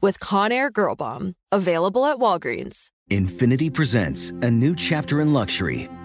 with Conair Girl Bomb. Available at Walgreens. Infiniti presents a new chapter in luxury,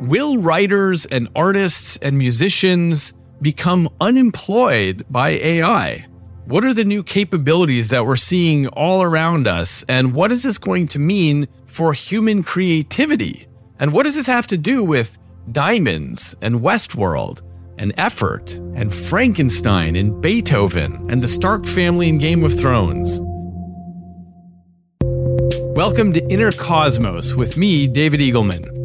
Will writers and artists and musicians become unemployed by AI? What are the new capabilities that we're seeing all around us? And what is this going to mean for human creativity? And what does this have to do with diamonds and Westworld and effort and Frankenstein and Beethoven and the Stark family in Game of Thrones? Welcome to Inner Cosmos with me, David Eagleman.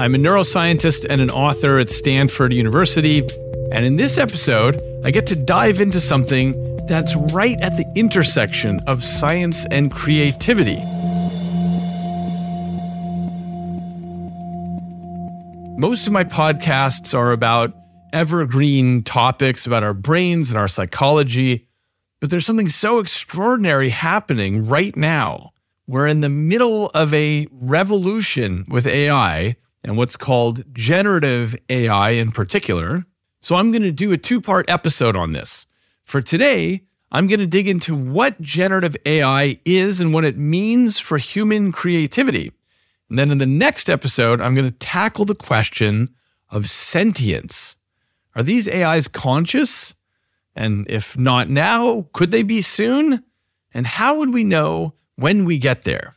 I'm a neuroscientist and an author at Stanford University, and in this episode, I get to dive into something that's right at the intersection of science and creativity. Most of my podcasts are about evergreen topics about our brains and our psychology, but there's something so extraordinary happening right now. We're in the middle of a revolution with AI and what's called generative AI in particular. So I'm going to do a two part episode on this. For today, I'm going to dig into what generative AI is and what it means for human creativity. And then in the next episode, I'm going to tackle the question of sentience. Are these AIs conscious? And if not now, could they be soon? And how would we know when we get there?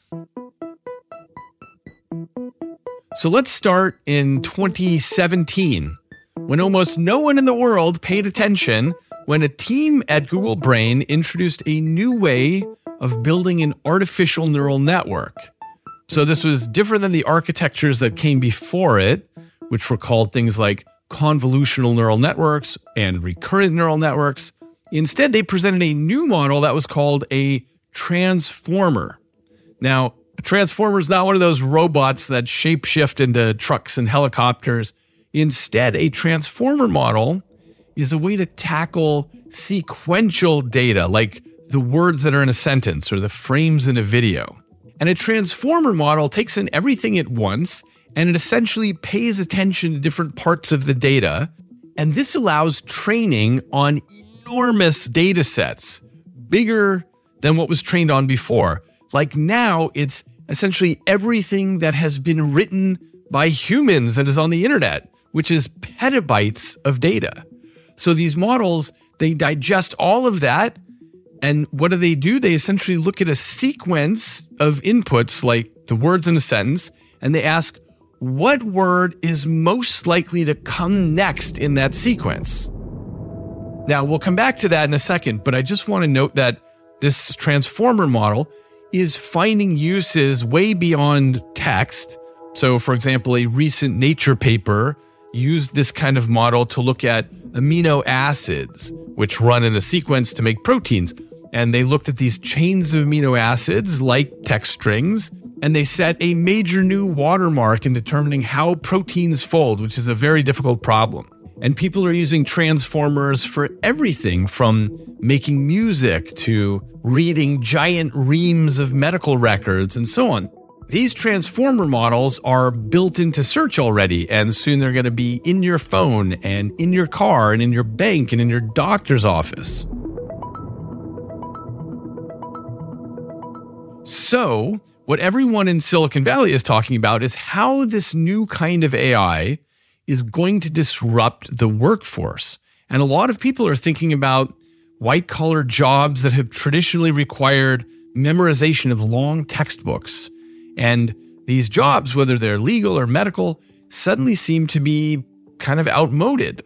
So let's start in 2017, when almost no one in the world paid attention when a team at Google Brain introduced a new way of building an artificial neural network. So this was different than the architectures that came before it, which were called things like convolutional neural networks and recurrent neural networks. Instead, they presented a new model that was called a transformer. Now, a transformer is not one of those robots that shapeshift into trucks and helicopters. Instead, a transformer model is a way to tackle sequential data, like the words that are in a sentence or the frames in a video. And a transformer model takes in everything at once and it essentially pays attention to different parts of the data. And this allows training on enormous data sets, bigger than what was trained on before. Like now, it's essentially everything that has been written by humans and is on the internet, which is petabytes of data. So these models, they digest all of that. And what do they do? They essentially look at a sequence of inputs, like the words in a sentence, and they ask, what word is most likely to come next in that sequence? Now, we'll come back to that in a second, but I just want to note that this transformer model is finding uses way beyond text. So, for example, a recent Nature paper used this kind of model to look at amino acids, which run in a sequence to make proteins. And they looked at these chains of amino acids like text strings, and they set a major new watermark in determining how proteins fold, which is a very difficult problem. And people are using transformers for everything from making music to reading giant reams of medical records and so on. These transformer models are built into search already, and soon they're going to be in your phone and in your car and in your bank and in your doctor's office. So, what everyone in Silicon Valley is talking about is how this new kind of AI is going to disrupt the workforce. And a lot of people are thinking about white collar jobs that have traditionally required memorization of long textbooks. And these jobs, whether they're legal or medical, suddenly seem to be kind of outmoded.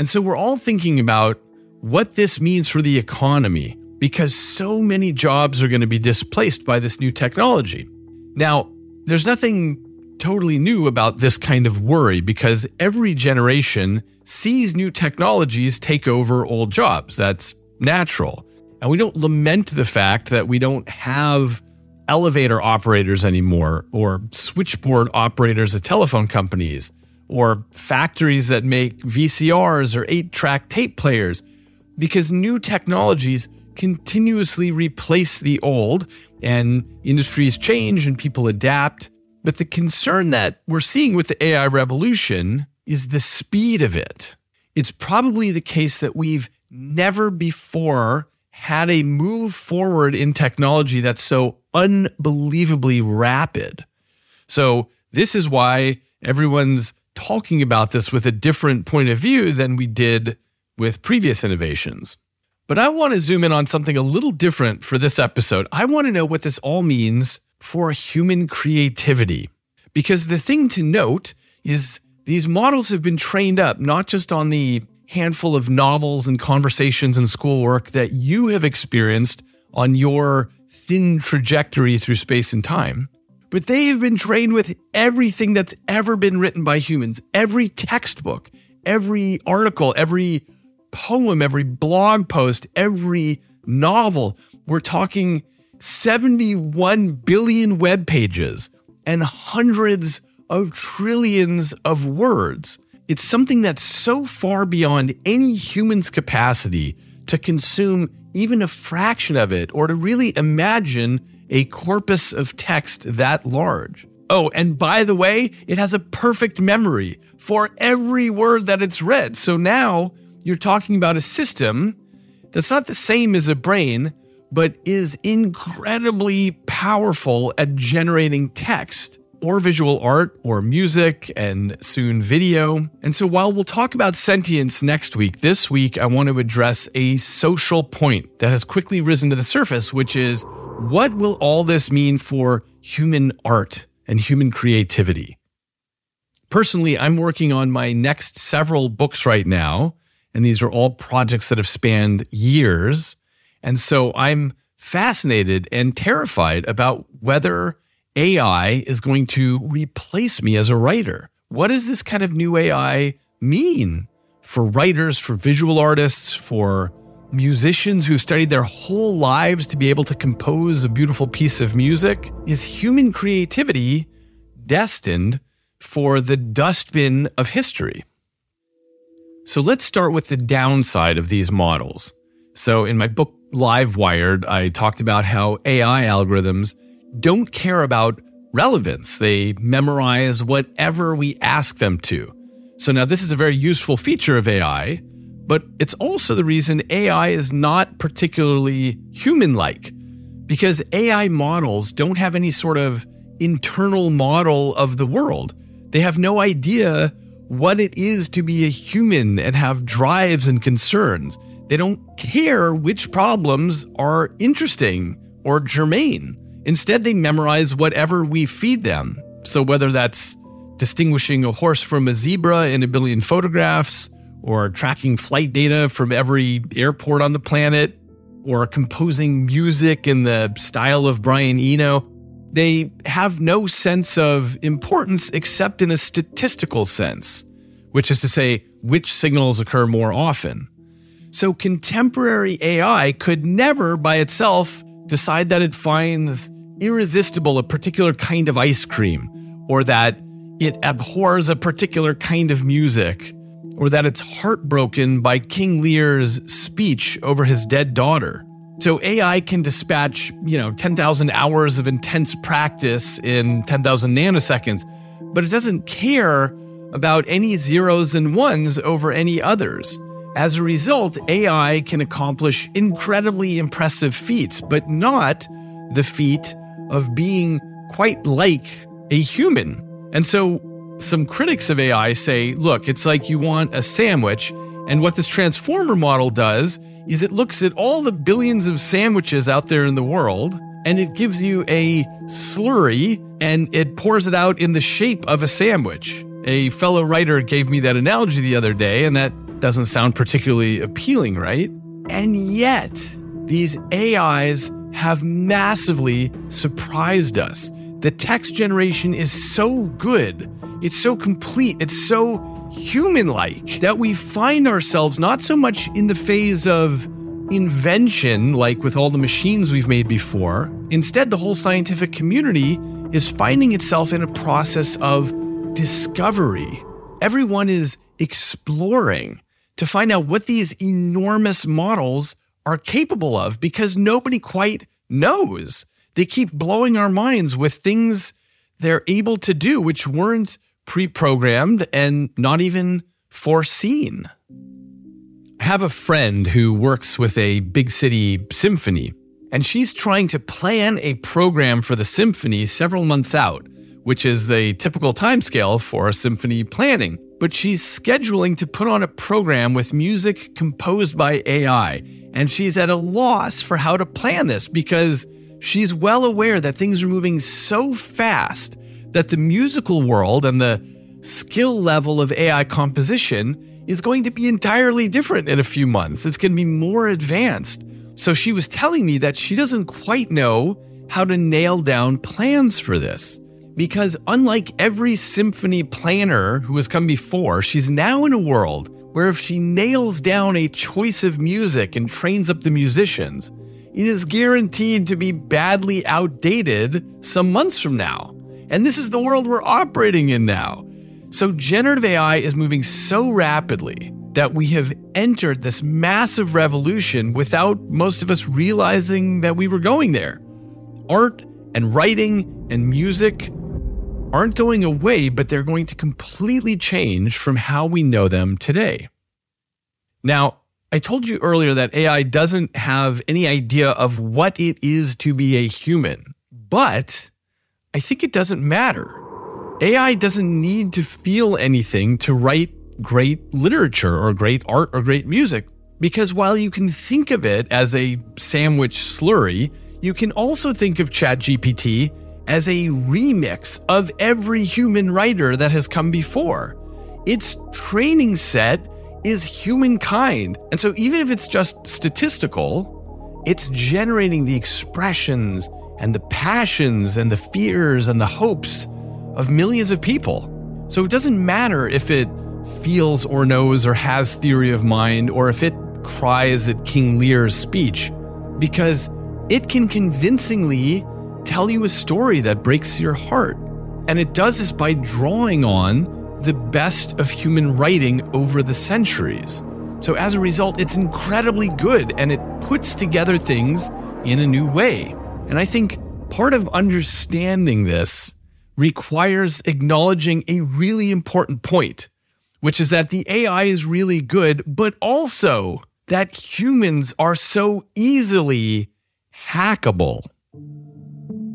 And so we're all thinking about what this means for the economy because so many jobs are going to be displaced by this new technology. Now, there's nothing totally new about this kind of worry because every generation sees new technologies take over old jobs. That's natural. And we don't lament the fact that we don't have elevator operators anymore, or switchboard operators at telephone companies, or factories that make VCRs or eight track tape players, because new technologies continuously replace the old and industries change and people adapt. But the concern that we're seeing with the AI revolution is the speed of it. It's probably the case that we've never before had a move forward in technology that's so unbelievably rapid. So, this is why everyone's talking about this with a different point of view than we did with previous innovations. But I want to zoom in on something a little different for this episode. I want to know what this all means for human creativity. Because the thing to note is these models have been trained up not just on the handful of novels and conversations and schoolwork that you have experienced on your thin trajectory through space and time, but they have been trained with everything that's ever been written by humans every textbook, every article, every poem, every blog post, every novel. We're talking 71 billion web pages and hundreds of trillions of words. It's something that's so far beyond any human's capacity to consume even a fraction of it or to really imagine a corpus of text that large. Oh, and by the way, it has a perfect memory for every word that it's read. So now you're talking about a system that's not the same as a brain, but is incredibly powerful at generating text or visual art or music and soon video. And so while we'll talk about sentience next week, this week I want to address a social point that has quickly risen to the surface, which is what will all this mean for human art and human creativity? Personally, I'm working on my next several books right now, and these are all projects that have spanned years. And so I'm fascinated and terrified about whether AI is going to replace me as a writer. What does this kind of new AI mean for writers, for visual artists, for musicians who studied their whole lives to be able to compose a beautiful piece of music? Is human creativity destined for the dustbin of history? So let's start with the downside of these models. So, in my book Livewired, I talked about how AI algorithms don't care about relevance. They memorize whatever we ask them to. So now this is a very useful feature of AI, but it's also the reason AI is not particularly human like because AI models don't have any sort of internal model of the world. They have no idea what it is to be a human and have drives and concerns. They don't care which problems are interesting or germane. Instead, they memorize whatever we feed them. So, whether that's distinguishing a horse from a zebra in a billion photographs, or tracking flight data from every airport on the planet, or composing music in the style of Brian Eno. They have no sense of importance except in a statistical sense, which is to say, which signals occur more often. So contemporary AI could never by itself decide that it finds irresistible a particular kind of ice cream, or that it abhors a particular kind of music, or that it's heartbroken by King Lear's speech over his dead daughter. So AI can dispatch, you know, 10,000 hours of intense practice in 10,000 nanoseconds, but it doesn't care about any zeros and ones over any others. As a result, AI can accomplish incredibly impressive feats, but not the feat of being quite like a human. And so some critics of AI say, look, it's like you want a sandwich, and what this transformer model does is it looks at all the billions of sandwiches out there in the world and it gives you a slurry and it pours it out in the shape of a sandwich. A fellow writer gave me that analogy the other day, and that doesn't sound particularly appealing, right? And yet, these AIs have massively surprised us. The text generation is so good, it's so complete, it's so human like that we find ourselves not so much in the phase of invention, like with all the machines we've made before. Instead, the whole scientific community is finding itself in a process of discovery. Everyone is exploring to find out what these enormous models are capable of because nobody quite knows. They keep blowing our minds with things they're able to do, which weren't pre programmed and not even foreseen. I have a friend who works with a big city symphony, and she's trying to plan a program for the symphony several months out, which is the typical timescale for symphony planning. But she's scheduling to put on a program with music composed by AI, and she's at a loss for how to plan this because she's well aware that things are moving so fast that the musical world and the skill level of AI composition is going to be entirely different in a few months. It's going to be more advanced. So she was telling me that she doesn't quite know how to nail down plans for this. Because unlike every symphony planner who has come before, she's now in a world where if she nails down a choice of music and trains up the musicians, it is guaranteed to be badly outdated some months from now. And this is the world we're operating in now. So, generative AI is moving so rapidly that we have entered this massive revolution without most of us realizing that we were going there. Art and writing and music aren't going away, but they're going to completely change from how we know them today. Now, I told you earlier that AI doesn't have any idea of what it is to be a human, but I think it doesn't matter. AI doesn't need to feel anything to write great literature or great art or great music, because while you can think of it as a sandwich slurry, you can also think of ChatGPT as a remix of every human writer that has come before. Its training set is humankind. And so even if it's just statistical, it's generating the expressions and the passions and the fears and the hopes of millions of people. So it doesn't matter if it feels or knows or has theory of mind or if it cries at King Lear's speech, because it can convincingly tell you a story that breaks your heart. And it does this by drawing on the best of human writing over the centuries. So as a result, it's incredibly good and it puts together things in a new way. And I think part of understanding this requires acknowledging a really important point, which is that the AI is really good, but also that humans are so easily hackable.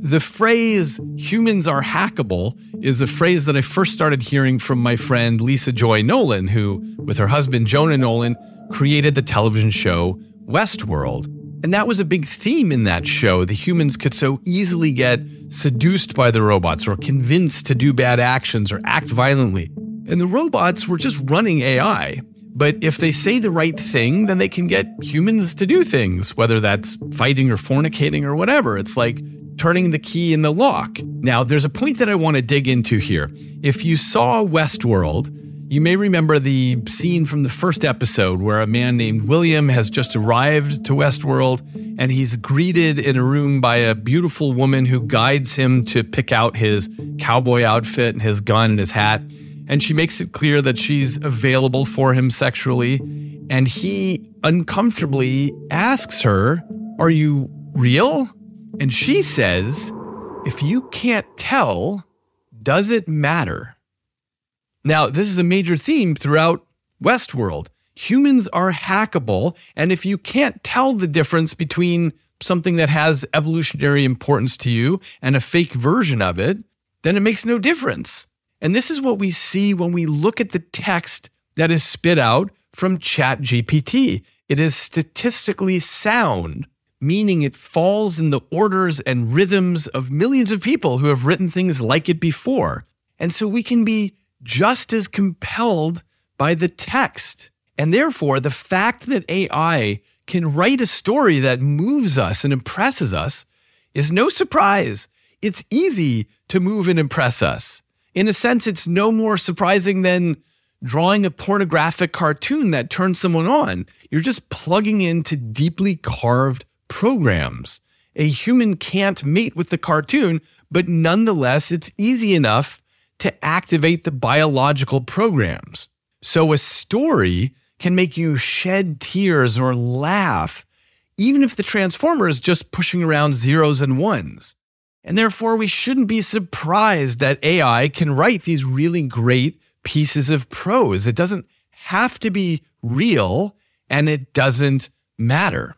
The phrase humans are hackable is a phrase that I first started hearing from my friend Lisa Joy Nolan, who, with her husband Jonah Nolan, created the television show Westworld. And that was a big theme in that show. The humans could so easily get seduced by the robots or convinced to do bad actions or act violently. And the robots were just running AI, But if they say the right thing, then they can get humans to do things, whether that's fighting or fornicating or whatever. It's like turning the key in the lock. Now, there's a point that I want to dig into here. If you saw Westworld, you may remember the scene from the first episode where a man named William has just arrived to Westworld and he's greeted in a room by a beautiful woman who guides him to pick out his cowboy outfit and his gun and his hat. And she makes it clear that she's available for him sexually. And he uncomfortably asks her, Are you real? And she says, If you can't tell, does it matter? Now, this is a major theme throughout Westworld. Humans are hackable, and if you can't tell the difference between something that has evolutionary importance to you and a fake version of it, then it makes no difference. And this is what we see when we look at the text that is spit out from ChatGPT. It is statistically sound meaning it falls in the orders and rhythms of millions of people who have written things like it before. And so we can be just as compelled by the text. And therefore, the fact that AI can write a story that moves us and impresses us is no surprise. It's easy to move and impress us. In a sense, it's no more surprising than drawing a pornographic cartoon that turns someone on. You're just plugging into deeply carved programs. A human can't mate with the cartoon, but nonetheless, it's easy enough to activate the biological programs. So a story can make you shed tears or laugh, even if the transformer is just pushing around zeros and ones. And therefore, we shouldn't be surprised that AI can write these really great pieces of prose. It doesn't have to be real and it doesn't matter.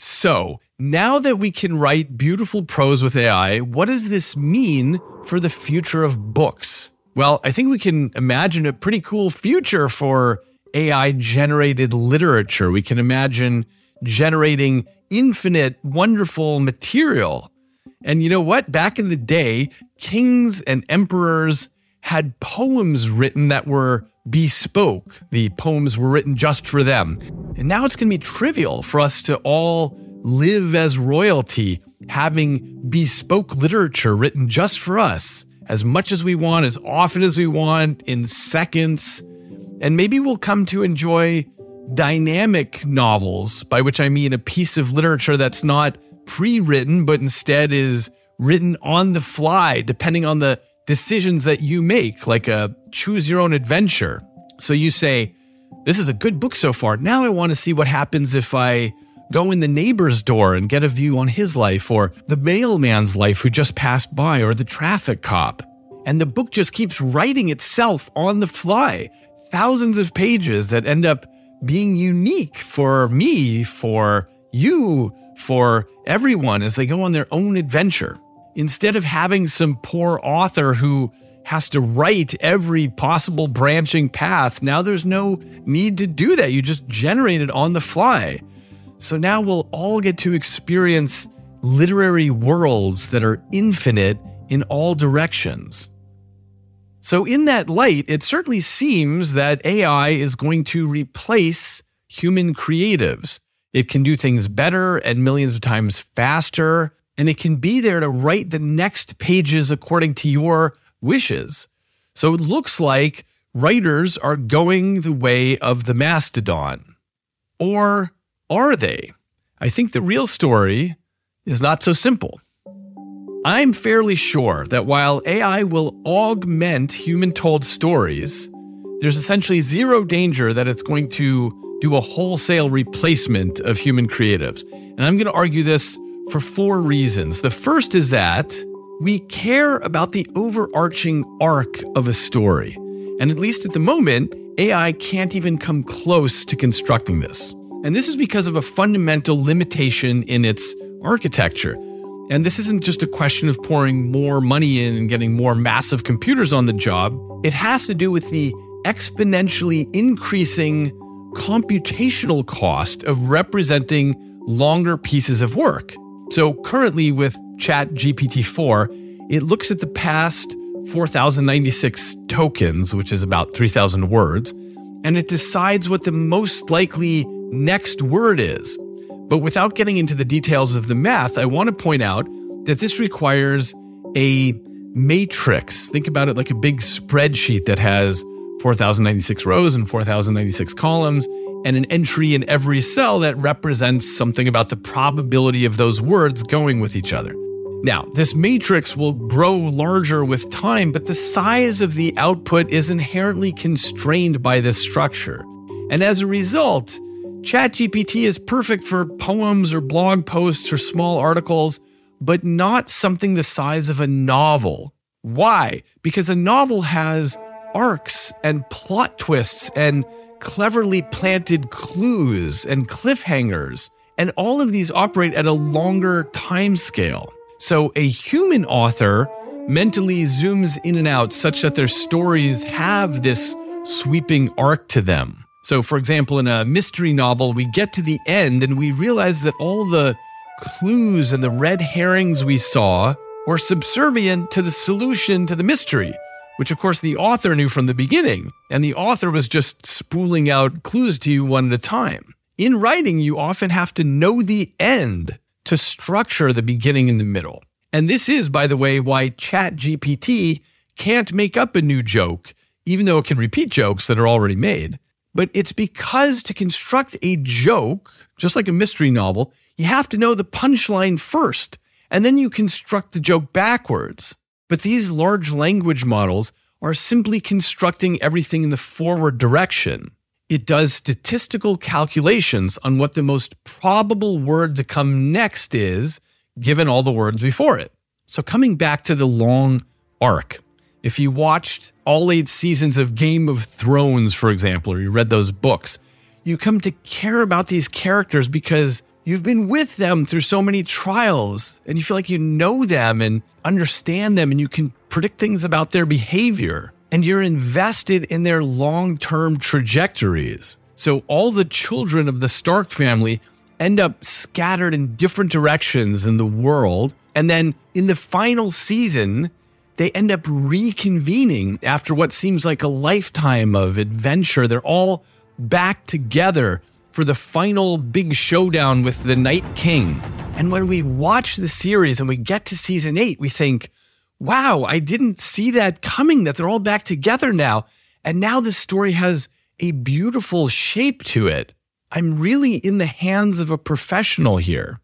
So, now that we can write beautiful prose with AI, what does this mean for the future of books? Well, I think we can imagine a pretty cool future for AI generated literature. We can imagine generating infinite, wonderful material. And you know what? Back in the day, kings and emperors had poems written that were bespoke. The poems were written just for them. And now it's going to be trivial for us to all live as royalty, having bespoke literature written just for us as much as we want, as often as we want, in seconds. And maybe we'll come to enjoy dynamic novels, by which I mean a piece of literature that's not pre written, but instead is written on the fly, depending on the decisions that you make, like a choose your own adventure. So you say, this is a good book so far. Now I want to see what happens if I go in the neighbor's door and get a view on his life, or the mailman's life who just passed by, or the traffic cop. And the book just keeps writing itself on the fly. Thousands of pages that end up being unique for me, for you, for everyone as they go on their own adventure. Instead of having some poor author who has to write every possible branching path. Now there's no need to do that. You just generate it on the fly. So now we'll all get to experience literary worlds that are infinite in all directions. So, in that light, it certainly seems that AI is going to replace human creatives. It can do things better and millions of times faster, and it can be there to write the next pages according to your wishes. So it looks like writers are going the way of the mastodon. Or are they? I think the real story is not so simple. I'm fairly sure that while AI will augment human told stories, there's essentially zero danger that it's going to do a wholesale replacement of human creatives. And I'm going to argue this for four reasons. The first is that we care about the overarching arc of a story. And at least at the moment, AI can't even come close to constructing this. And this is because of a fundamental limitation in its architecture. And this isn't just a question of pouring more money in and getting more massive computers on the job. It has to do with the exponentially increasing computational cost of representing longer pieces of work. So currently with ChatGPT 4, it looks at the past 4,096 tokens, which is about 3,000 words, and it decides what the most likely next word is. But without getting into the details of the math, I want to point out that this requires a matrix. Think about it like a big spreadsheet that has 4,096 rows and 4,096 columns, and an entry in every cell that represents something about the probability of those words going with each other. Now, this matrix will grow larger with time, but the size of the output is inherently constrained by this structure. And as a result, ChatGPT is perfect for poems or blog posts or small articles, but not something the size of a novel. Why? Because a novel has arcs and plot twists and cleverly planted clues and cliffhangers, and all of these operate at a longer time scale. So a human author mentally zooms in and out such that their stories have this sweeping arc to them. So, for example, in a mystery novel, we get to the end and we realize that all the clues and the red herrings we saw were subservient to the solution to the mystery, which of course the author knew from the beginning. And the author was just spooling out clues to you one at a time. In writing, you often have to know the end to structure the beginning and the middle. And this is, by the way, why ChatGPT can't make up a new joke, even though it can repeat jokes that are already made. But it's because to construct a joke, just like a mystery novel, you have to know the punchline first, and then you construct the joke backwards. But these large language models are simply constructing everything in the forward direction it does statistical calculations on what the most probable word to come next is, given all the words before it. So, coming back to the long arc, if you watched all eight seasons of Game of Thrones, for example, or you read those books, you come to care about these characters because you've been with them through so many trials and you feel like you know them and understand them and you can predict things about their behavior and you're invested in their long term trajectories. So all the children of the Stark family end up scattered in different directions in the world. And then in the final season, they end up reconvening after what seems like a lifetime of adventure. They're all back together for the final big showdown with the Night King. And when we watch the series and we get to season eight, we think, wow, I didn't see that coming, that they're all back together now. And now this story has a beautiful shape to it. I'm really in the hands of a professional here.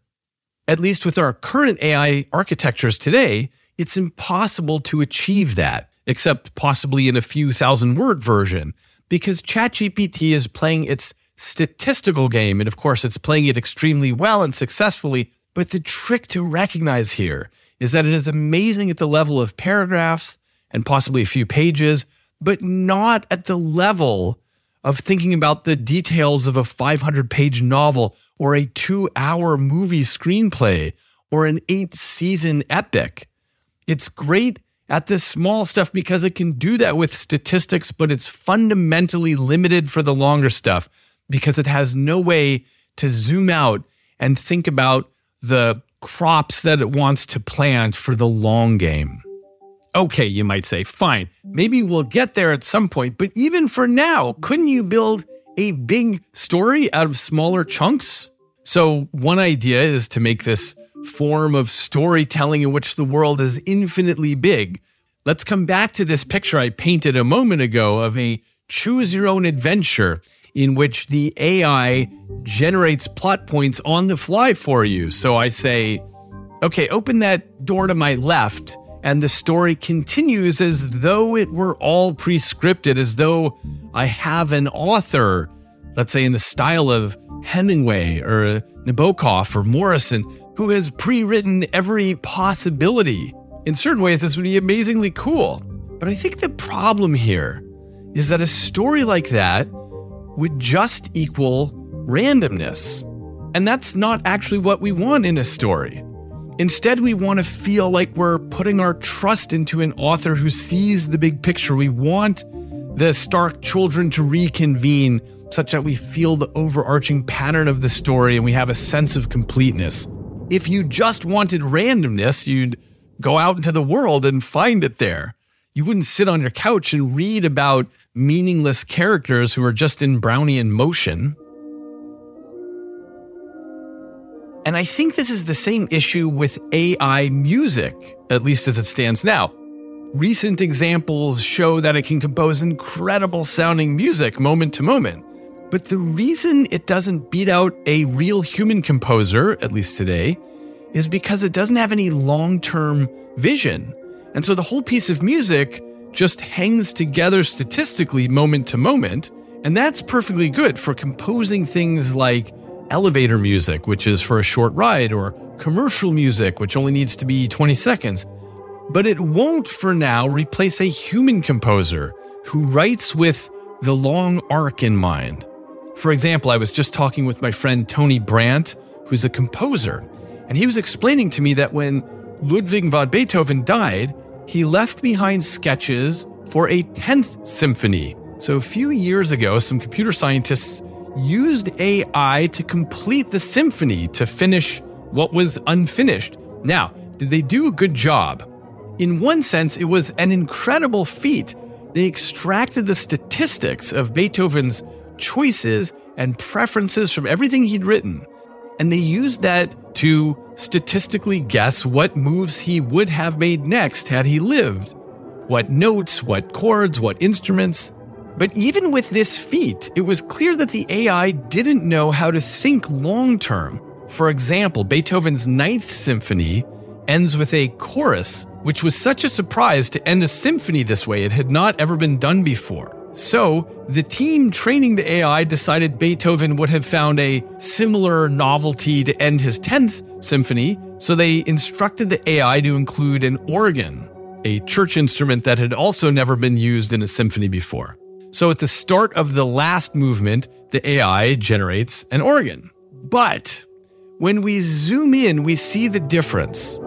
At least with our current AI architectures today, it's impossible to achieve that, except possibly in a few thousand word version, because ChatGPT is playing its statistical game. And of course, it's playing it extremely well and successfully. But the trick to recognize here is that it is amazing at the level of paragraphs and possibly a few pages, but not at the level of thinking about the details of a 500 page novel or a two hour movie screenplay or an eight season epic. It's great at this small stuff because it can do that with statistics, but it's fundamentally limited for the longer stuff because it has no way to zoom out and think about the crops that it wants to plant for the long game. Okay, you might say, fine, maybe we'll get there at some point, but even for now, couldn't you build a big story out of smaller chunks? So, one idea is to make this form of storytelling in which the world is infinitely big. Let's come back to this picture I painted a moment ago of a choose your own adventure in which the AI generates plot points on the fly for you. So I say, okay, open that door to my left. And the story continues as though it were all pre scripted, as though I have an author, let's say in the style of Hemingway or Nabokov or Morrison, who has pre written every possibility. In certain ways, this would be amazingly cool. But I think the problem here is that a story like that would just equal randomness. And that's not actually what we want in a story. Instead, we want to feel like we're putting our trust into an author who sees the big picture. We want the Stark children to reconvene such that we feel the overarching pattern of the story and we have a sense of completeness. If you just wanted randomness, you'd go out into the world and find it there. You wouldn't sit on your couch and read about meaningless characters who are just in Brownian motion. And I think this is the same issue with AI music, at least as it stands now. Recent examples show that it can compose incredible sounding music moment to moment. But the reason it doesn't beat out a real human composer, at least today, is because it doesn't have any long term vision. And so the whole piece of music just hangs together statistically moment to moment. And that's perfectly good for composing things like elevator music, which is for a short ride, or commercial music, which only needs to be 20 seconds but it won't for now replace a human composer who writes with the long arc in mind. For example, I was just talking with my friend Tony Brandt, who's a composer, and he was explaining to me that when Ludwig van Beethoven died, he left behind sketches for a 10th symphony. So a few years ago, some computer scientists used AI to complete the symphony to finish what was unfinished. Now, did they do a good job? In one sense, it was an incredible feat. They extracted the statistics of Beethoven's choices and preferences from everything he'd written, and they used that to statistically guess what moves he would have made next had he lived. What notes, what chords, what instruments. But even with this feat, it was clear that the AI didn't know how to think long term. For example, Beethoven's Ninth Symphony ends with a chorus which was such a surprise to end a symphony this way. It had not ever been done before. So, the team training the AI decided Beethoven would have found a similar novelty to end his 10th symphony, so they instructed the AI to include an organ, a church instrument that had also never been used in a symphony before. So, at the start of the last movement, the AI generates an organ. But when we zoom in, we see the difference.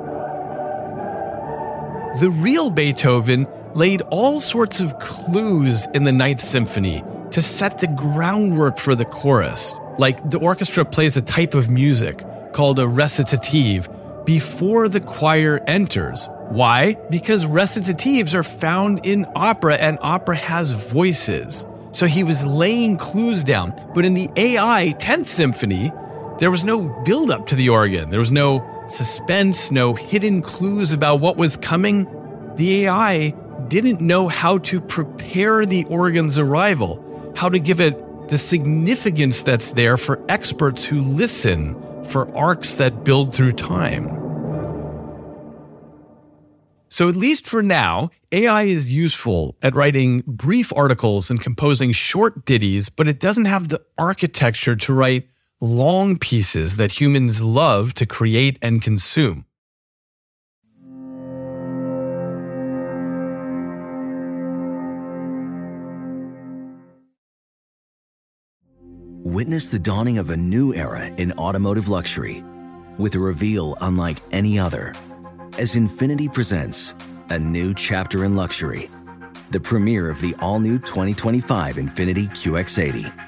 The real Beethoven laid all sorts of clues in the Ninth Symphony to set the groundwork for the chorus. Like the orchestra plays a type of music called a recitative before the choir enters. Why? Because recitatives are found in opera and opera has voices. So he was laying clues down. But in the AI 10th Symphony, there was no build up to the organ. There was no suspense, no hidden clues about what was coming. The AI didn't know how to prepare the organ's arrival, how to give it the significance that's there for experts who listen for arcs that build through time. So, at least for now, AI is useful at writing brief articles and composing short ditties, but it doesn't have the architecture to write long pieces that humans love to create and consume. Witness the dawning of a new era in automotive luxury with a reveal unlike any other as Infiniti presents a new chapter in luxury, the premiere of the all new 2025 Infiniti QX80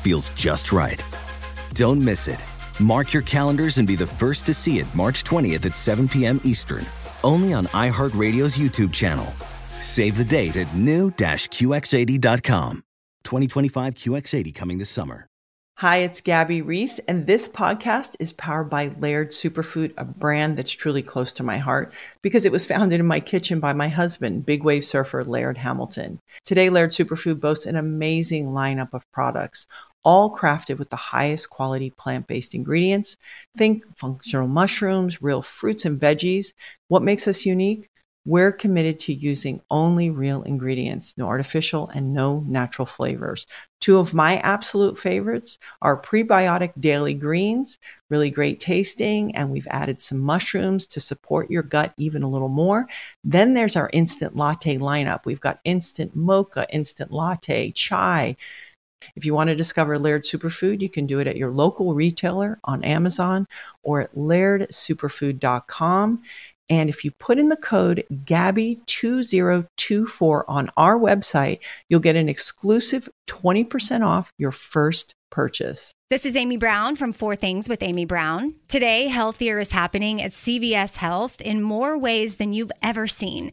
feels just right. Don't miss it. Mark your calendars and be the first to see it March 20th at 7 p.m. Eastern, only on iHeartRadio's YouTube channel. Save the date at new-QX80.com. 2025 QX80 coming this summer. Hi, it's Gabby Reece, and this podcast is powered by Laird Superfood, a brand that's truly close to my heart because it was founded in my kitchen by my husband, big wave surfer Laird Hamilton. Today, Laird Superfood boasts an amazing lineup of products all crafted with the highest quality plant based ingredients. Think functional mushrooms, real fruits and veggies. What makes us unique? We're committed to using only real ingredients, no artificial and no natural flavors. Two of my absolute favorites are prebiotic daily greens, really great tasting, and we've added some mushrooms to support your gut even a little more. Then there's our instant latte lineup. We've got instant mocha, instant latte, chai. If you want to discover Laird Superfood, you can do it at your local retailer on Amazon or at lairdsuperfood.com. And if you put in the code GABBY2024 on our website, you'll get an exclusive 20% off your first purchase. This is Amy Brown from Four Things with Amy Brown. Today, healthier is happening at CVS Health in more ways than you've ever seen.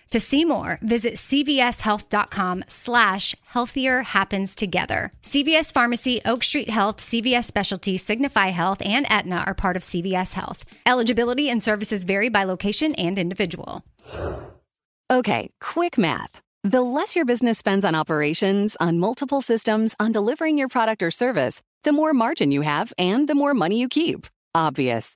To see more, visit cvshealth.com slash healthier happens together. CVS Pharmacy, Oak Street Health, CVS Specialty, Signify Health, and Aetna are part of CVS Health. Eligibility and services vary by location and individual. Okay, quick math. The less your business spends on operations, on multiple systems, on delivering your product or service, the more margin you have and the more money you keep. Obvious.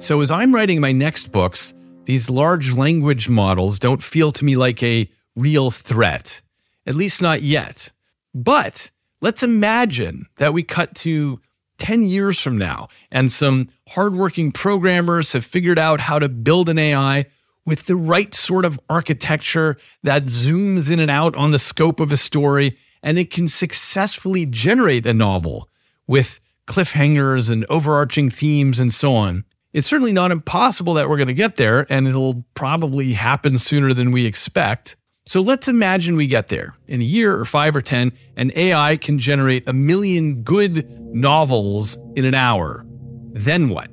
So, as I'm writing my next books, these large language models don't feel to me like a real threat, at least not yet. But let's imagine that we cut to 10 years from now and some hardworking programmers have figured out how to build an AI with the right sort of architecture that zooms in and out on the scope of a story, and it can successfully generate a novel with cliffhangers and overarching themes and so on it's certainly not impossible that we're going to get there, and it'll probably happen sooner than we expect. So let's imagine we get there in a year or five or 10, and AI can generate a million good novels in an hour. Then what?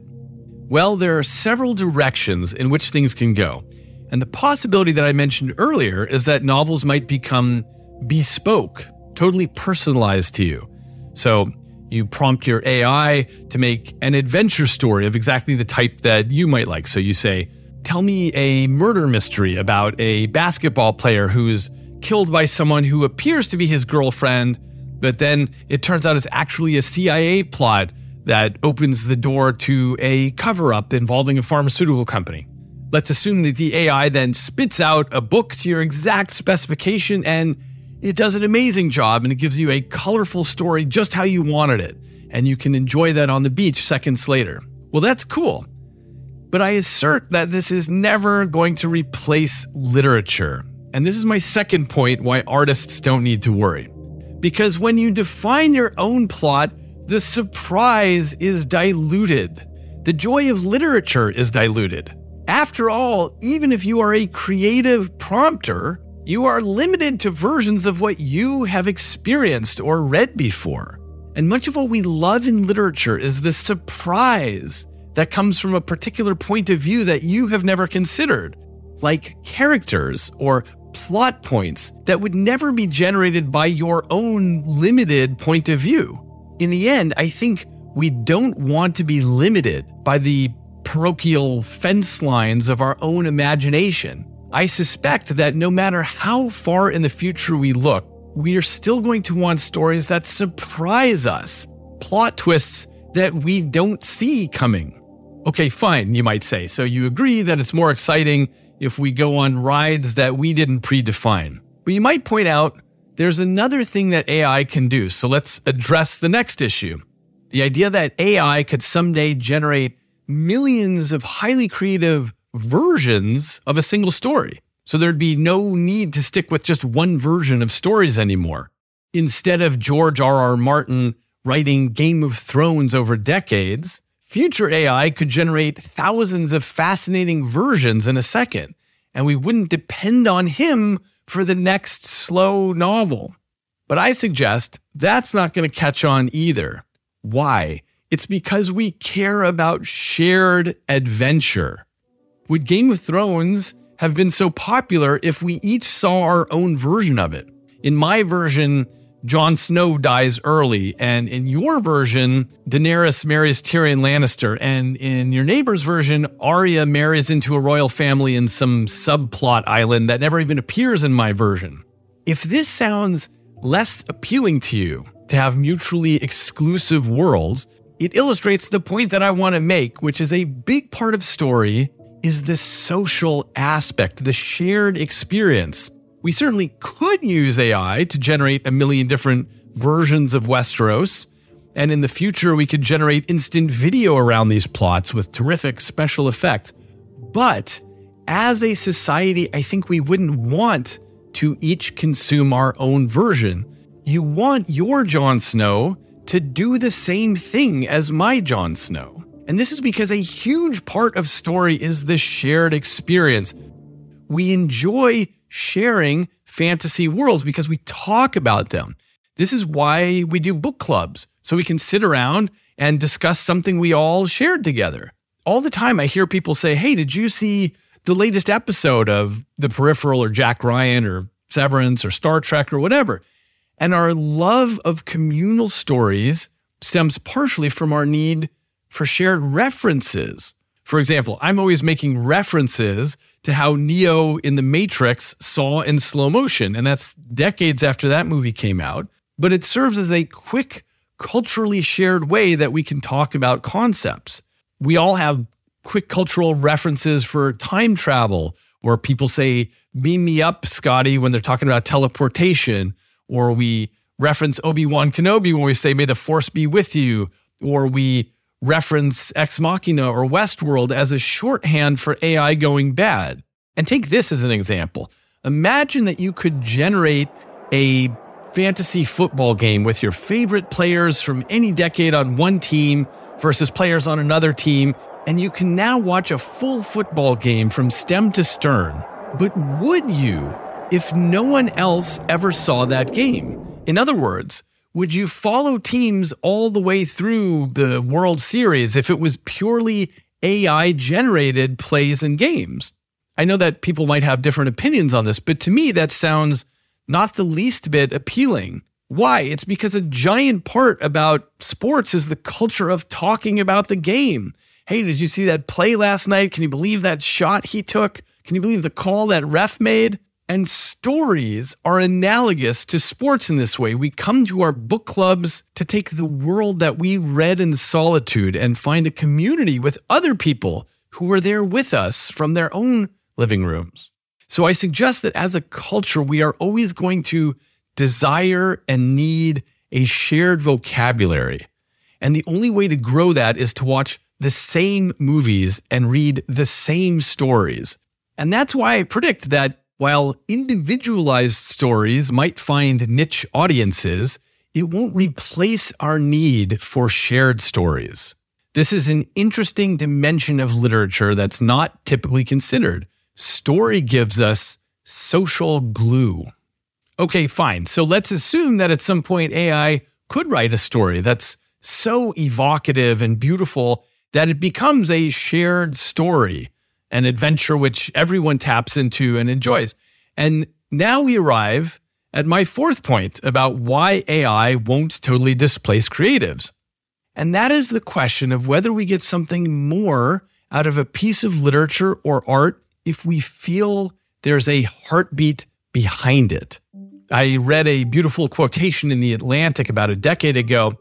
Well, there are several directions in which things can go. And the possibility that I mentioned earlier is that novels might become bespoke, totally personalized to you. So you prompt your AI to make an adventure story of exactly the type that you might like. So you say, Tell me a murder mystery about a basketball player who's killed by someone who appears to be his girlfriend, but then it turns out it's actually a CIA plot that opens the door to a cover up involving a pharmaceutical company. Let's assume that the AI then spits out a book to your exact specification and it does an amazing job and it gives you a colorful story just how you wanted it, and you can enjoy that on the beach seconds later. Well, that's cool. But I assert that this is never going to replace literature. And this is my second point why artists don't need to worry. Because when you define your own plot, the surprise is diluted. The joy of literature is diluted. After all, even if you are a creative prompter, you are limited to versions of what you have experienced or read before. And much of what we love in literature is the surprise that comes from a particular point of view that you have never considered, like characters or plot points that would never be generated by your own limited point of view. In the end, I think we don't want to be limited by the parochial fence lines of our own imagination. I suspect that no matter how far in the future we look, we are still going to want stories that surprise us, plot twists that we don't see coming. Okay, fine, you might say. So you agree that it's more exciting if we go on rides that we didn't predefine. But you might point out there's another thing that AI can do. So let's address the next issue. The idea that AI could someday generate millions of highly creative versions of a single story. So there'd be no need to stick with just one version of stories anymore. Instead of George R. R. Martin writing Game of Thrones over decades, future AI could generate thousands of fascinating versions in a second, and we wouldn't depend on him for the next slow novel. But I suggest that's not going to catch on either. Why? It's because we care about shared adventure. Would Game of Thrones have been so popular if we each saw our own version of it? In my version, Jon Snow dies early, and in your version, Daenerys marries Tyrion Lannister, and in your neighbor's version, Arya marries into a royal family in some subplot island that never even appears in my version. If this sounds less appealing to you to have mutually exclusive worlds, it illustrates the point that I want to make, which is a big part of story is the social aspect, the shared experience we certainly could use AI to generate a million different versions of Westeros. And in the future, we could generate instant video around these plots with terrific special effects. But as a society, I think we wouldn't want to each consume our own version. You want your Jon Snow to do the same thing as my Jon Snow. And this is because a huge part of story is the shared experience. We enjoy sharing fantasy worlds because we talk about them. This is why we do book clubs, so we can sit around and discuss something we all shared together. All the time, I hear people say, Hey, did you see the latest episode of The Peripheral or Jack Ryan or Severance or Star Trek or whatever? And our love of communal stories stems partially from our need for shared references. For example, I'm always making references to how Neo in The Matrix saw in slow motion. And that's decades after that movie came out. But it serves as a quick, culturally shared way that we can talk about concepts. We all have quick cultural references for time travel, where people say, Beam me up, Scotty, when they're talking about teleportation, or we reference Obi Wan Kenobi when we say, May the Force be with you, or we reference Ex Machina or Westworld as a shorthand for AI going bad. And take this as an example. Imagine that you could generate a fantasy football game with your favorite players from any decade on one team versus players on another team, and you can now watch a full football game from stem to stern. But would you if no one else ever saw that game? In other words, would you follow teams all the way through the World Series if it was purely AI generated plays and games? I know that people might have different opinions on this, but to me, that sounds not the least bit appealing. Why? It's because a giant part about sports is the culture of talking about the game. Hey, did you see that play last night? Can you believe that shot he took? Can you believe the call that ref made? And stories are analogous to sports in this way. We come to our book clubs to take the world that we read in solitude and find a community with other people who were there with us from their own living rooms. So I suggest that as a culture, we are always going to desire and need a shared vocabulary. And the only way to grow that is to watch the same movies and read the same stories. And that's why I predict that while individualized stories might find niche audiences, it won't replace our need for shared stories. This is an interesting dimension of literature that's not typically considered. Story gives us social glue. Okay, fine. So let's assume that at some point AI could write a story that's so evocative and beautiful that it becomes a shared story an adventure which everyone taps into and enjoys. And now we arrive at my fourth point about why AI won't totally displace creatives. And that is the question of whether we get something more out of a piece of literature or art if we feel there's a heartbeat behind it. I read a beautiful quotation in The Atlantic about a decade ago.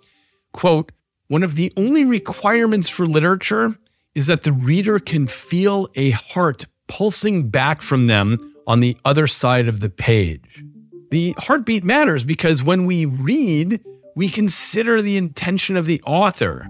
Quote, one of the only requirements for literature is that the reader can feel a heart pulsing back from them on the other side of the page. The heartbeat matters because when we read, we consider the intention of the author.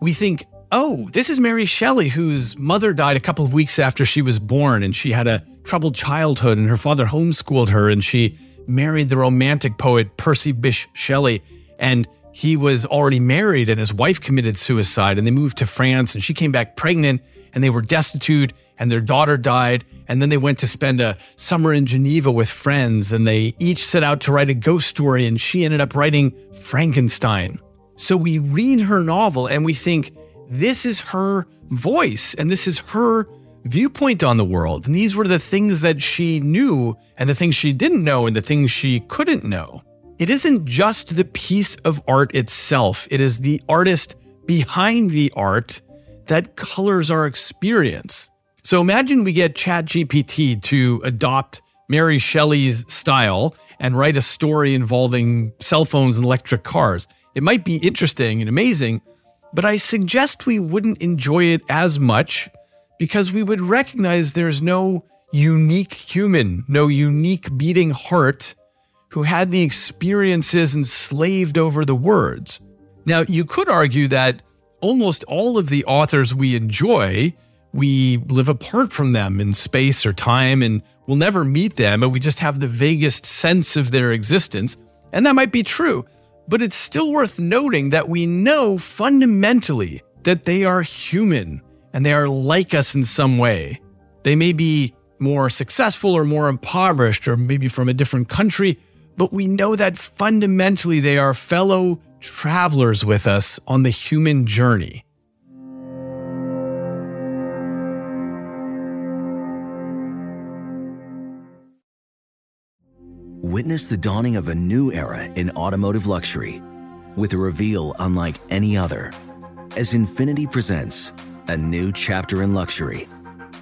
We think, oh, this is Mary Shelley, whose mother died a couple of weeks after she was born, and she had a troubled childhood, and her father homeschooled her, and she married the romantic poet Percy Bysshe Shelley. And he was already married, and his wife committed suicide, and they moved to France, and she came back pregnant, and they were destitute, and their daughter died. And then they went to spend a summer in Geneva with friends, and they each set out to write a ghost story, and she ended up writing Frankenstein. So we read her novel and we think, this is her voice and this is her viewpoint on the world. And these were the things that she knew and the things she didn't know and the things she couldn't know. It isn't just the piece of art itself, it is the artist behind the art that colors our experience. So imagine we get ChatGPT to adopt Mary Shelley's style and write a story involving cell phones and electric cars. It might be interesting and amazing, but I suggest we wouldn't enjoy it as much because we would recognize there's no unique human, no unique beating heart who had the experiences enslaved over the words. Now, you could argue that almost all of the authors we enjoy, we live apart from them in space or time and we'll never meet them, and we just have the vaguest sense of their existence. And that might be true. But it's still worth noting that we know fundamentally that they are human and they are like us in some way. They may be more successful or more impoverished or maybe from a different country, but we know that fundamentally they are fellow travelers with us on the human journey. Witness the dawning of a new era in automotive luxury with a reveal unlike any other as Infiniti presents a new chapter in luxury,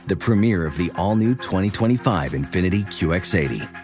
the premiere of the all new 2025 Infiniti QX80.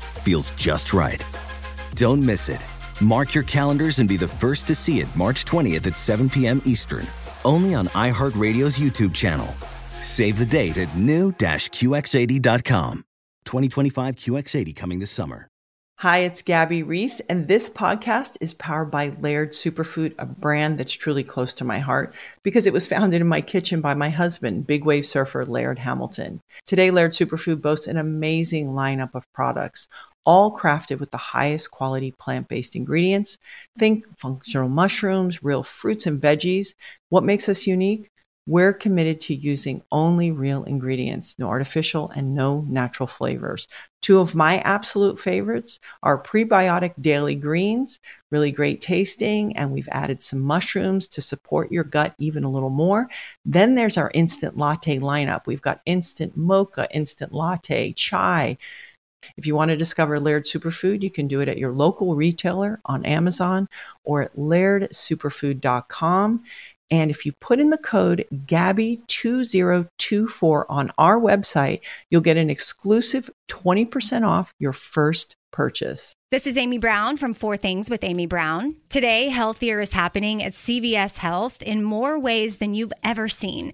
feels just right. Don't miss it. Mark your calendars and be the first to see it March 20th at 7 p.m. Eastern, only on iHeartRadio's YouTube channel. Save the date at new-QX80.com. 2025 QX80 coming this summer. Hi, it's Gabby Reece, and this podcast is powered by Laird Superfood, a brand that's truly close to my heart because it was founded in my kitchen by my husband, big wave surfer Laird Hamilton. Today, Laird Superfood boasts an amazing lineup of products, all crafted with the highest quality plant based ingredients. Think functional mushrooms, real fruits and veggies. What makes us unique? We're committed to using only real ingredients, no artificial and no natural flavors. Two of my absolute favorites are prebiotic daily greens, really great tasting, and we've added some mushrooms to support your gut even a little more. Then there's our instant latte lineup. We've got instant mocha, instant latte, chai. If you want to discover Laird Superfood, you can do it at your local retailer on Amazon or at lairdsuperfood.com. And if you put in the code GABBY2024 on our website, you'll get an exclusive 20% off your first purchase. This is Amy Brown from Four Things with Amy Brown. Today, healthier is happening at CVS Health in more ways than you've ever seen.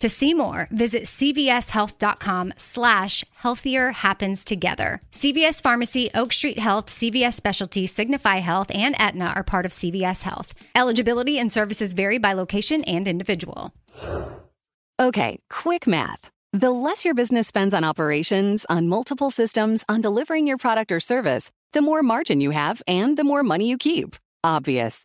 To see more, visit cvshealth.com slash healthier happens together. CVS Pharmacy, Oak Street Health, CVS Specialty, Signify Health, and Aetna are part of CVS Health. Eligibility and services vary by location and individual. Okay, quick math. The less your business spends on operations, on multiple systems, on delivering your product or service, the more margin you have and the more money you keep. Obvious.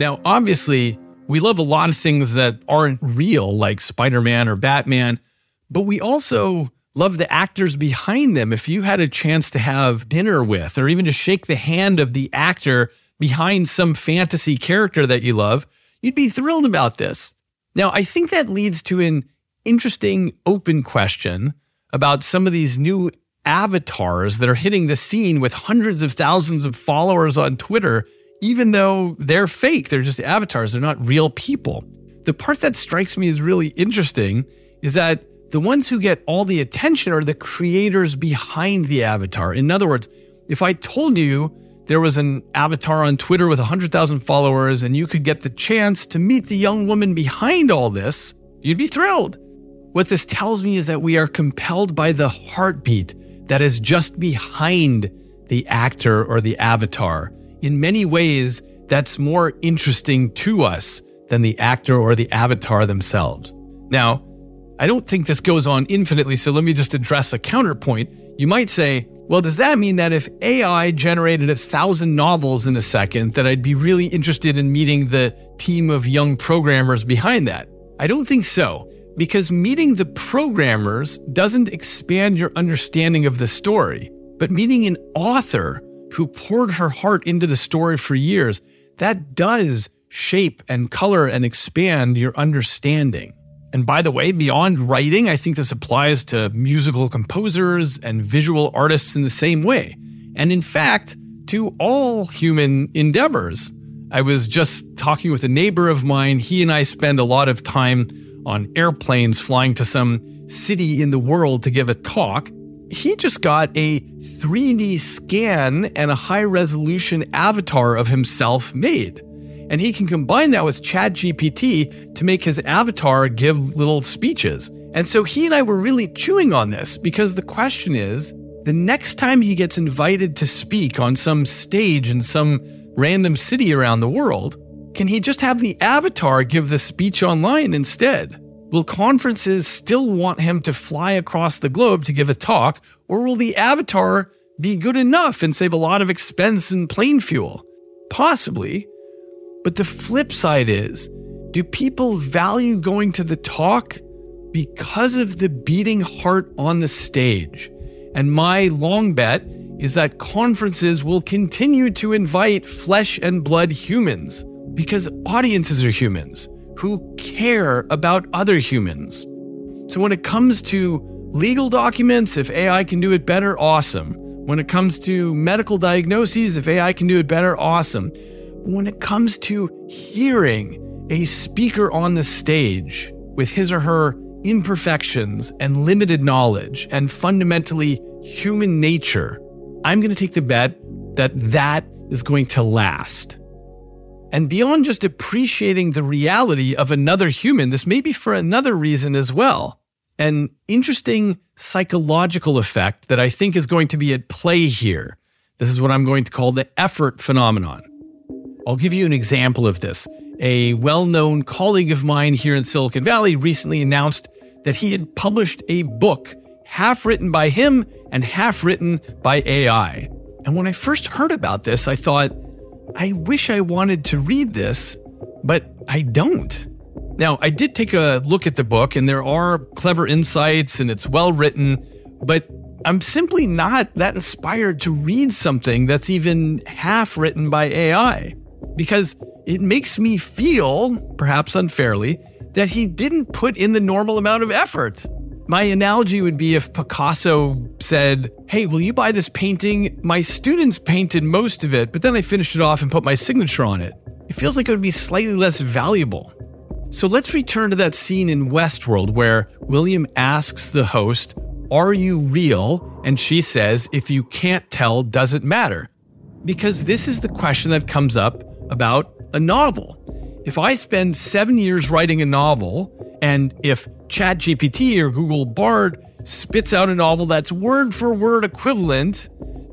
Now, obviously, we love a lot of things that aren't real, like Spider Man or Batman, but we also love the actors behind them. If you had a chance to have dinner with, or even to shake the hand of the actor behind some fantasy character that you love, you'd be thrilled about this. Now, I think that leads to an interesting open question about some of these new avatars that are hitting the scene with hundreds of thousands of followers on Twitter even though they're fake, they're just avatars, they're not real people. The part that strikes me as really interesting is that the ones who get all the attention are the creators behind the avatar. In other words, if I told you there was an avatar on Twitter with 100,000 followers and you could get the chance to meet the young woman behind all this, you'd be thrilled. What this tells me is that we are compelled by the heartbeat that is just behind the actor or the avatar in many ways, that's more interesting to us than the actor or the avatar themselves. Now, I don't think this goes on infinitely, so let me just address a counterpoint. You might say, well, does that mean that if AI generated a thousand novels in a second, that I'd be really interested in meeting the team of young programmers behind that? I don't think so, because meeting the programmers doesn't expand your understanding of the story, but meeting an author who poured her heart into the story for years, that does shape and color and expand your understanding. And by the way, beyond writing, I think this applies to musical composers and visual artists in the same way. And in fact, to all human endeavors. I was just talking with a neighbor of mine. He and I spend a lot of time on airplanes flying to some city in the world to give a talk he just got a 3D scan and a high resolution avatar of himself made. And he can combine that with ChatGPT to make his avatar give little speeches. And so he and I were really chewing on this because the question is the next time he gets invited to speak on some stage in some random city around the world, can he just have the avatar give the speech online instead? Will conferences still want him to fly across the globe to give a talk, or will the avatar be good enough and save a lot of expense and plane fuel? Possibly. But the flip side is do people value going to the talk because of the beating heart on the stage? And my long bet is that conferences will continue to invite flesh and blood humans because audiences are humans who care about other humans. So when it comes to legal documents, if AI can do it better, awesome. When it comes to medical diagnoses, if AI can do it better, awesome. When it comes to hearing a speaker on the stage with his or her imperfections and limited knowledge and fundamentally human nature, I'm going to take the bet that that is going to last. And beyond just appreciating the reality of another human, this may be for another reason as well. An interesting psychological effect that I think is going to be at play here. This is what I'm going to call the effort phenomenon. I'll give you an example of this. A well known colleague of mine here in Silicon Valley recently announced that he had published a book, half written by him and half written by AI. And when I first heard about this, I thought, I wish I wanted to read this, but I don't. Now, I did take a look at the book, and there are clever insights, and it's well written, but I'm simply not that inspired to read something that's even half written by AI. because it makes me feel, perhaps unfairly, that he didn't put in the normal amount of effort. My analogy would be if Picasso said, Hey, will you buy this painting? My students painted most of it, but then I finished it off and put my signature on it. It feels like it would be slightly less valuable. So let's return to that scene in Westworld where William asks the host, Are you real? And she says, If you can't tell, does it matter? Because this is the question that comes up about a novel. If I spend seven years writing a novel, and if ChatGPT or Google Bard spits out a novel that's word for word equivalent,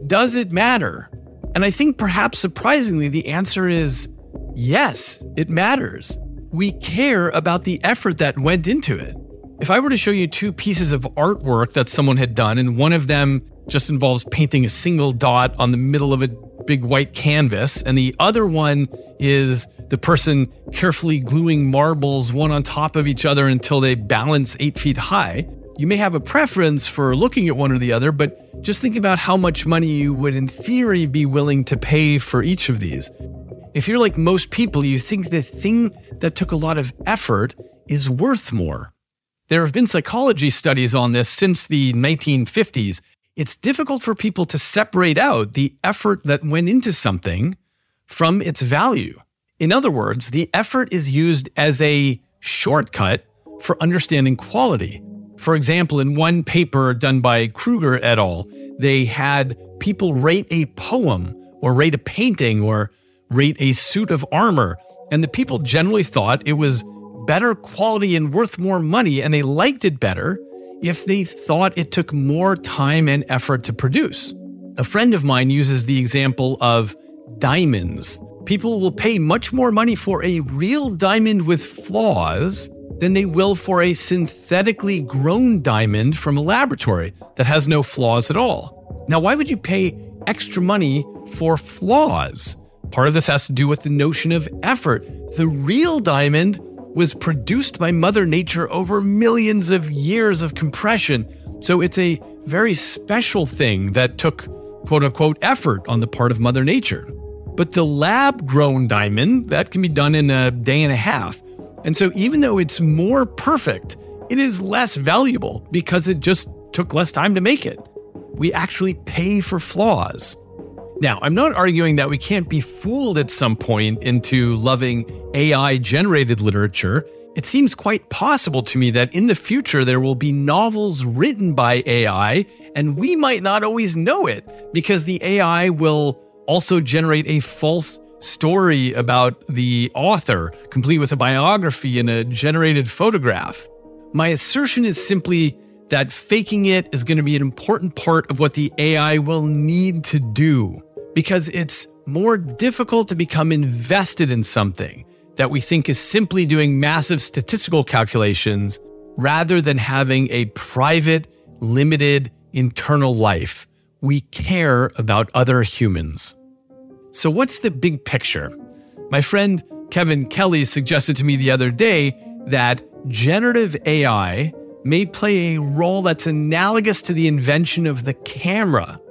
does it matter? And I think perhaps surprisingly, the answer is yes, it matters. We care about the effort that went into it. If I were to show you two pieces of artwork that someone had done, and one of them just involves painting a single dot on the middle of a big white canvas, and the other one is the person carefully gluing marbles one on top of each other until they balance eight feet high. You may have a preference for looking at one or the other, but just think about how much money you would, in theory, be willing to pay for each of these. If you're like most people, you think the thing that took a lot of effort is worth more. There have been psychology studies on this since the 1950s, it's difficult for people to separate out the effort that went into something from its value. In other words, the effort is used as a shortcut for understanding quality. For example, in one paper done by Kruger et al., they had people rate a poem or rate a painting or rate a suit of armor. And the people generally thought it was better quality and worth more money, and they liked it better if they thought it took more time and effort to produce. A friend of mine uses the example of diamonds. People will pay much more money for a real diamond with flaws than they will for a synthetically grown diamond from a laboratory that has no flaws at all. Now, why would you pay extra money for flaws? Part of this has to do with the notion of effort. The real diamond was produced by Mother Nature over millions of years of compression. So it's a very special thing that took quote unquote effort on the part of Mother Nature. But the lab grown diamond, that can be done in a day and a half. And so even though it's more perfect, it is less valuable because it just took less time to make it. We actually pay for flaws. Now, I'm not arguing that we can't be fooled at some point into loving AI generated literature. It seems quite possible to me that in the future there will be novels written by AI, and we might not always know it because the AI will also generate a false story about the author, complete with a biography and a generated photograph. My assertion is simply that faking it is going to be an important part of what the AI will need to do because it's more difficult to become invested in something that we think is simply doing massive statistical calculations rather than having a private, limited internal life. We care about other humans. So, what's the big picture? My friend Kevin Kelly suggested to me the other day that generative AI may play a role that's analogous to the invention of the camera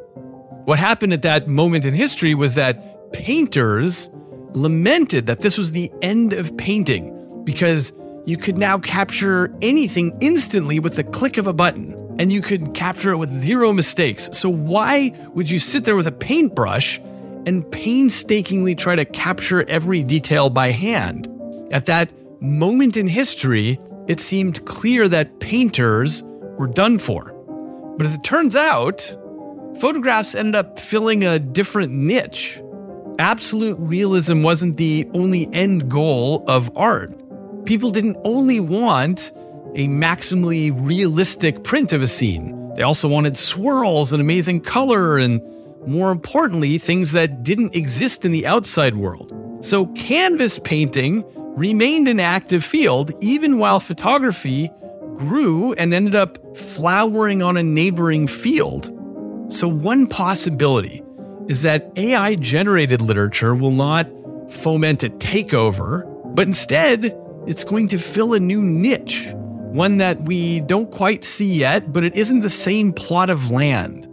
what happened at that moment in history was that painters lamented that this was the end of painting because you could now capture anything instantly with the click of a button and you could capture it with zero mistakes. So, why would you sit there with a paintbrush and painstakingly try to capture every detail by hand? At that moment in history, it seemed clear that painters were done for. But as it turns out, photographs ended up filling a different niche. Absolute realism wasn't the only end goal of art. People didn't only want a maximally realistic print of a scene, they also wanted swirls and amazing color, and more importantly, things that didn't exist in the outside world. So, canvas painting remained an active field even while photography grew and ended up flowering on a neighboring field. So, one possibility is that AI generated literature will not foment a takeover, but instead, it's going to fill a new niche, one that we don't quite see yet, but it isn't the same plot of land.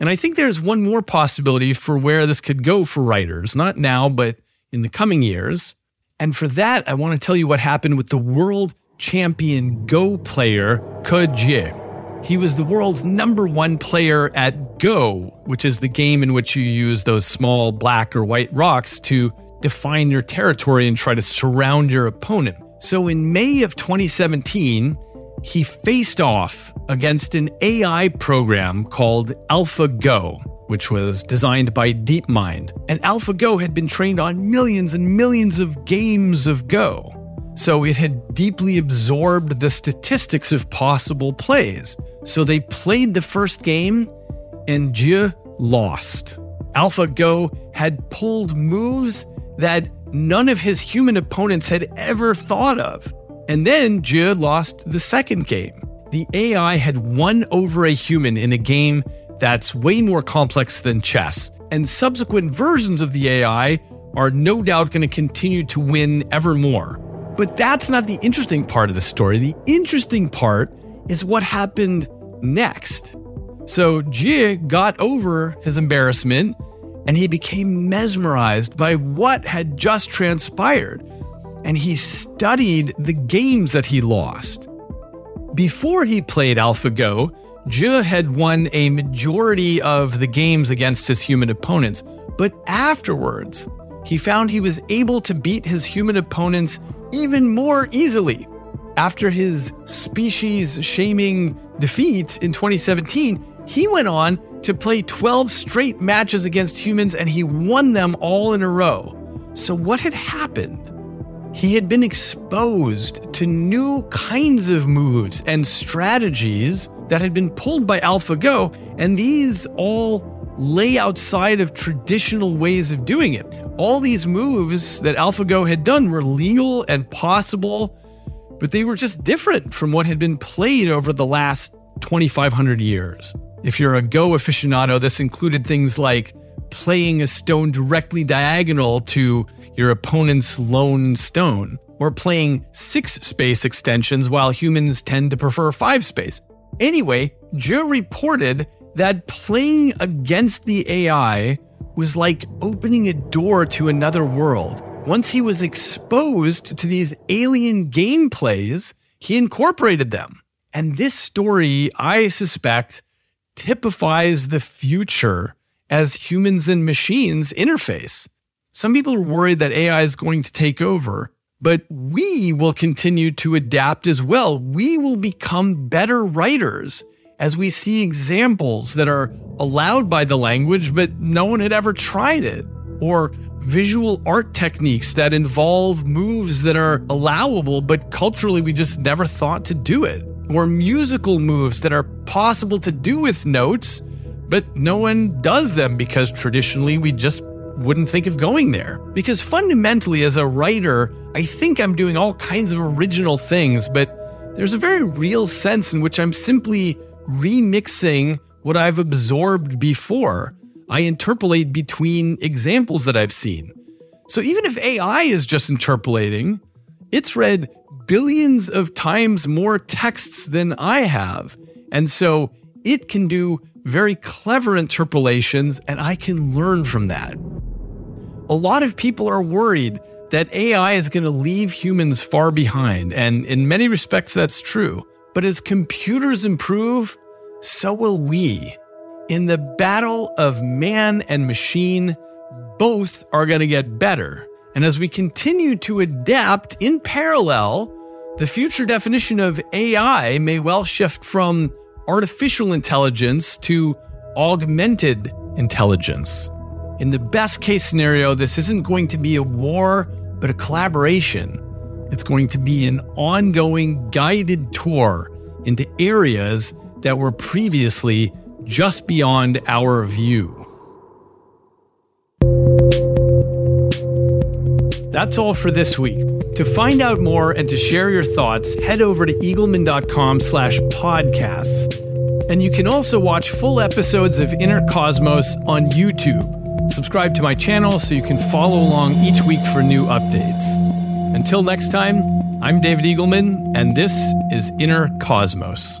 And I think there's one more possibility for where this could go for writers, not now, but in the coming years. And for that, I want to tell you what happened with the world champion Go player Ke Jie. He was the world's number one player at Go, which is the game in which you use those small black or white rocks to define your territory and try to surround your opponent. So in May of 2017, he faced off against an AI program called AlphaGo, which was designed by DeepMind. And AlphaGo had been trained on millions and millions of games of Go. So it had deeply absorbed the statistics of possible plays. So they played the first game and Jie lost. AlphaGo had pulled moves that none of his human opponents had ever thought of. And then Jie lost the second game. The AI had won over a human in a game that's way more complex than chess. And subsequent versions of the AI are no doubt going to continue to win ever more. But that's not the interesting part of the story. The interesting part is what happened next. So Jie got over his embarrassment and he became mesmerized by what had just transpired and he studied the games that he lost. Before he played AlphaGo, Jie had won a majority of the games against his human opponents, but afterwards, he found he was able to beat his human opponents even more easily. After his species shaming defeat in 2017, he went on to play 12 straight matches against humans and he won them all in a row. So, what had happened? he had been exposed to new kinds of moves and strategies that had been pulled by AlphaGo, and these all lay outside of traditional ways of doing it. All these moves that AlphaGo had done were legal and possible, but they were just different from what had been played over the last 2,500 years. If you're a Go aficionado, this included things like playing a stone directly diagonal to your opponent's lone stone, or playing six space extensions while humans tend to prefer five space. Anyway, Jie reported that playing against the AI was like opening a door to another world. Once he was exposed to these alien gameplays, he incorporated them. And this story, I suspect, typifies the future as humans and machines interface. Some people are worried that AI is going to take over, but we will continue to adapt as well. We will become better writers as we see examples that are allowed by the language, but no one had ever tried it, or visual art techniques that involve moves that are allowable, but culturally we just never thought to do it, or musical moves that are possible to do with notes but no one does them because traditionally we just wouldn't think of going there. Because fundamentally, as a writer, I think I'm doing all kinds of original things, but there's a very real sense in which I'm simply remixing what I've absorbed before. I interpolate between examples that I've seen. So even if AI is just interpolating, it's read billions of times more texts than I have. And so it can do very clever interpolations, and I can learn from that. A lot of people are worried that AI is going to leave humans far behind, and in many respects, that's true. But as computers improve, so will we. In the battle of man and machine, both are going to get better. And as we continue to adapt in parallel, the future definition of AI may well shift from artificial intelligence to augmented intelligence. In the best case scenario, this isn't going to be a war, but a collaboration. It's going to be an ongoing guided tour into areas that were previously just beyond our view. That's all for this week. To find out more and to share your thoughts, head over to eagleman.com slash podcasts. And you can also watch full episodes of Inner Cosmos on YouTube. Subscribe to my channel so you can follow along each week for new updates. Until next time, I'm David Eagleman, and this is Inner Cosmos.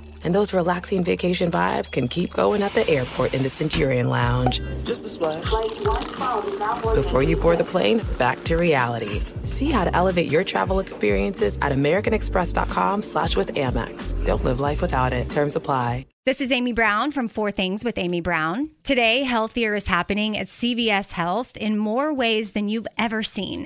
And those relaxing vacation vibes can keep going at the airport in the Centurion Lounge. Just a splash. Before you board the plane, back to reality. See how to elevate your travel experiences at americanexpress.com slash with Amex. Don't live life without it. Terms apply. This is Amy Brown from Four Things with Amy Brown. Today, healthier is happening at CVS Health in more ways than you've ever seen.